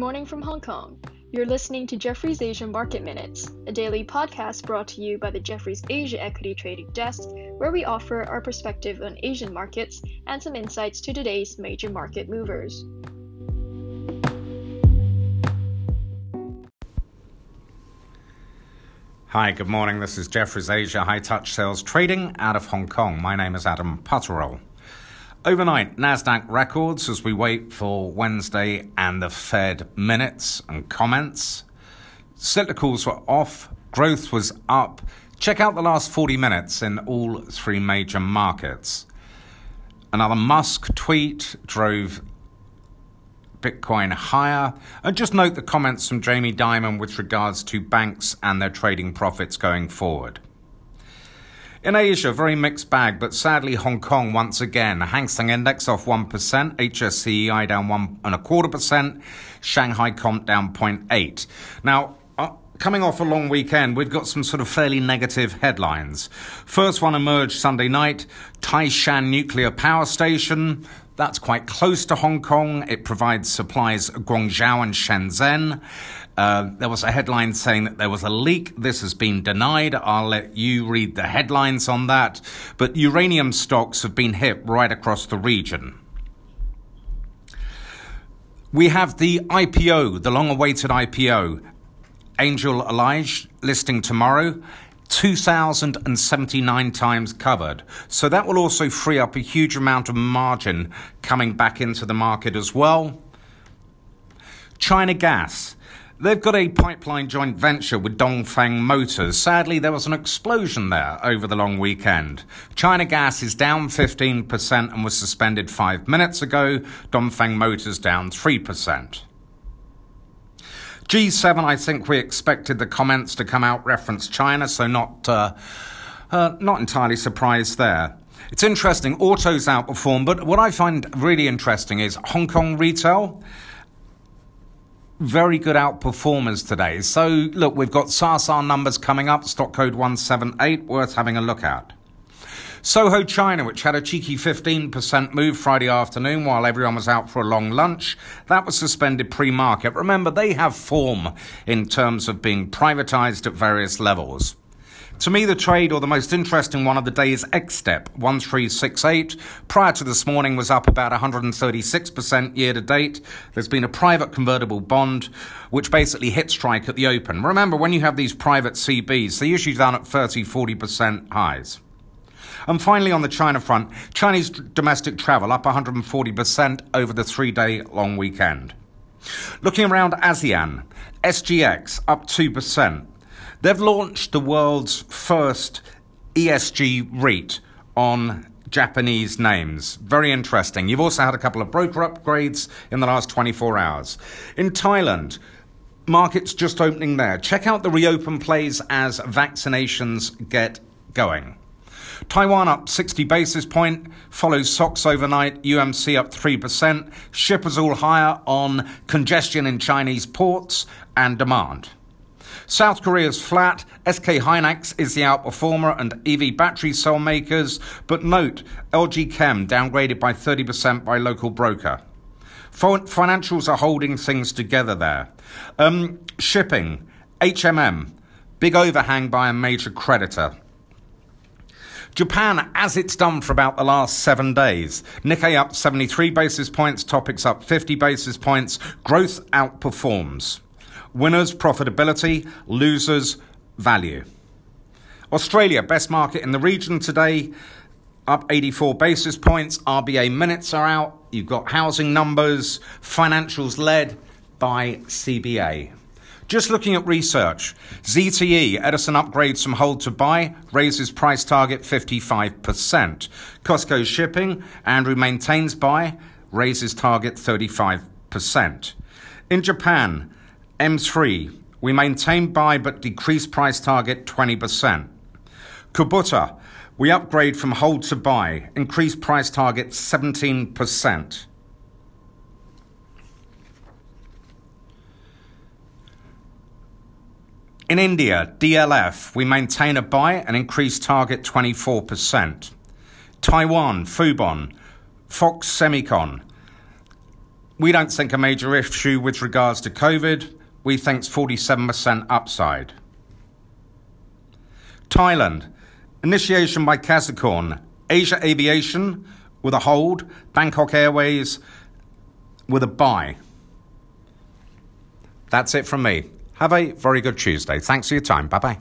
morning from Hong Kong. You're listening to Jefferies Asia Market Minutes, a daily podcast brought to you by the Jefferies Asia Equity Trading Desk, where we offer our perspective on Asian markets and some insights to today's major market movers. Hi, good morning. This is Jefferies Asia High Touch Sales Trading out of Hong Kong. My name is Adam Putterell. Overnight, NASDAQ records as we wait for Wednesday and the Fed minutes and comments. Cyclicals were off, growth was up. Check out the last 40 minutes in all three major markets. Another Musk tweet drove Bitcoin higher. And just note the comments from Jamie Dimon with regards to banks and their trading profits going forward. In Asia, very mixed bag, but sadly Hong Kong once again. Hang Seng Index off 1%, HSCEI down one and a quarter percent, Shanghai Comp down 0.8. Now, uh, coming off a long weekend, we've got some sort of fairly negative headlines. First one emerged Sunday night, Taishan Nuclear Power Station. That's quite close to Hong Kong. It provides supplies Guangzhou and Shenzhen. Uh, there was a headline saying that there was a leak. This has been denied. I'll let you read the headlines on that. But uranium stocks have been hit right across the region. We have the IPO, the long awaited IPO. Angelalign listing tomorrow. 2,079 times covered. So that will also free up a huge amount of margin coming back into the market as well. China Gas. They've got a pipeline joint venture with Dongfeng Motors. Sadly, there was an explosion there over the long weekend. China Gas is down 15% and was suspended five minutes ago. Dongfeng Motors down 3%. G7, I think we expected the comments to come out reference China, so not uh, uh, not entirely surprised there. It's interesting, autos outperform, but what I find really interesting is Hong Kong retail very good outperformers today. So, look, we've got Sa Sa numbers coming up, stock code 178, worth having a look at. Soho China, which had a cheeky 15% move Friday afternoon while everyone was out for a long lunch, that was suspended pre market. Remember, they have form in terms of being privatized at various levels. To me, the trade or the most interesting one of the day is Xtep 1368. Prior to this morning was up about 136% year to date. There's been a private convertible bond which basically hit strike at the open. Remember, when you have these private CBs, they're usually down at 30, 40% highs. And finally, on the China front, Chinese domestic travel up 140% over the three day long weekend. Looking around ASEAN, SGX up 2%. They've launched the world's first ESG REIT on Japanese names. Very interesting. You've also had a couple of broker upgrades in the last 24 hours. In Thailand, markets just opening there. Check out the reopen plays as vaccinations get going. Taiwan up 60 basis point, follows SOX overnight, UMC up 3%, shippers all higher on congestion in Chinese ports and demand. South Korea's flat. SK Hynix is the outperformer and EV battery cell makers. But note, LG Chem downgraded by 30% by local broker. Financials are holding things together there. Um, shipping, HMM, big overhang by a major creditor. Japan, as it's done for about the last seven days, Nikkei up 73 basis points, TOPIX up 50 basis points, growth outperforms. Winners, profitability. Losers, value. Australia, best market in the region today, up 84 basis points. RBA minutes are out. You've got housing numbers, financials led by CBA. Just looking at research, ZTE, Edison upgrades from hold to buy, raises price target 55%. COSCO Shipping, Andrew maintains buy, raises target 35%. In Japan, M3, we maintain buy but decrease price target 20%. Kubota, we upgrade from hold to buy, increase price target 17%. In India, DLF, we maintain a buy and increase target 24%. Taiwan, Fubon, Foxsemicon, We don't think a major issue with regards to COVID. We think it's 47% upside. Thailand, initiation by Kasikorn, Asia Aviation with a hold, Bangkok Airways with a buy. That's it from me. Have a very good Tuesday. Thanks for your time. Bye bye.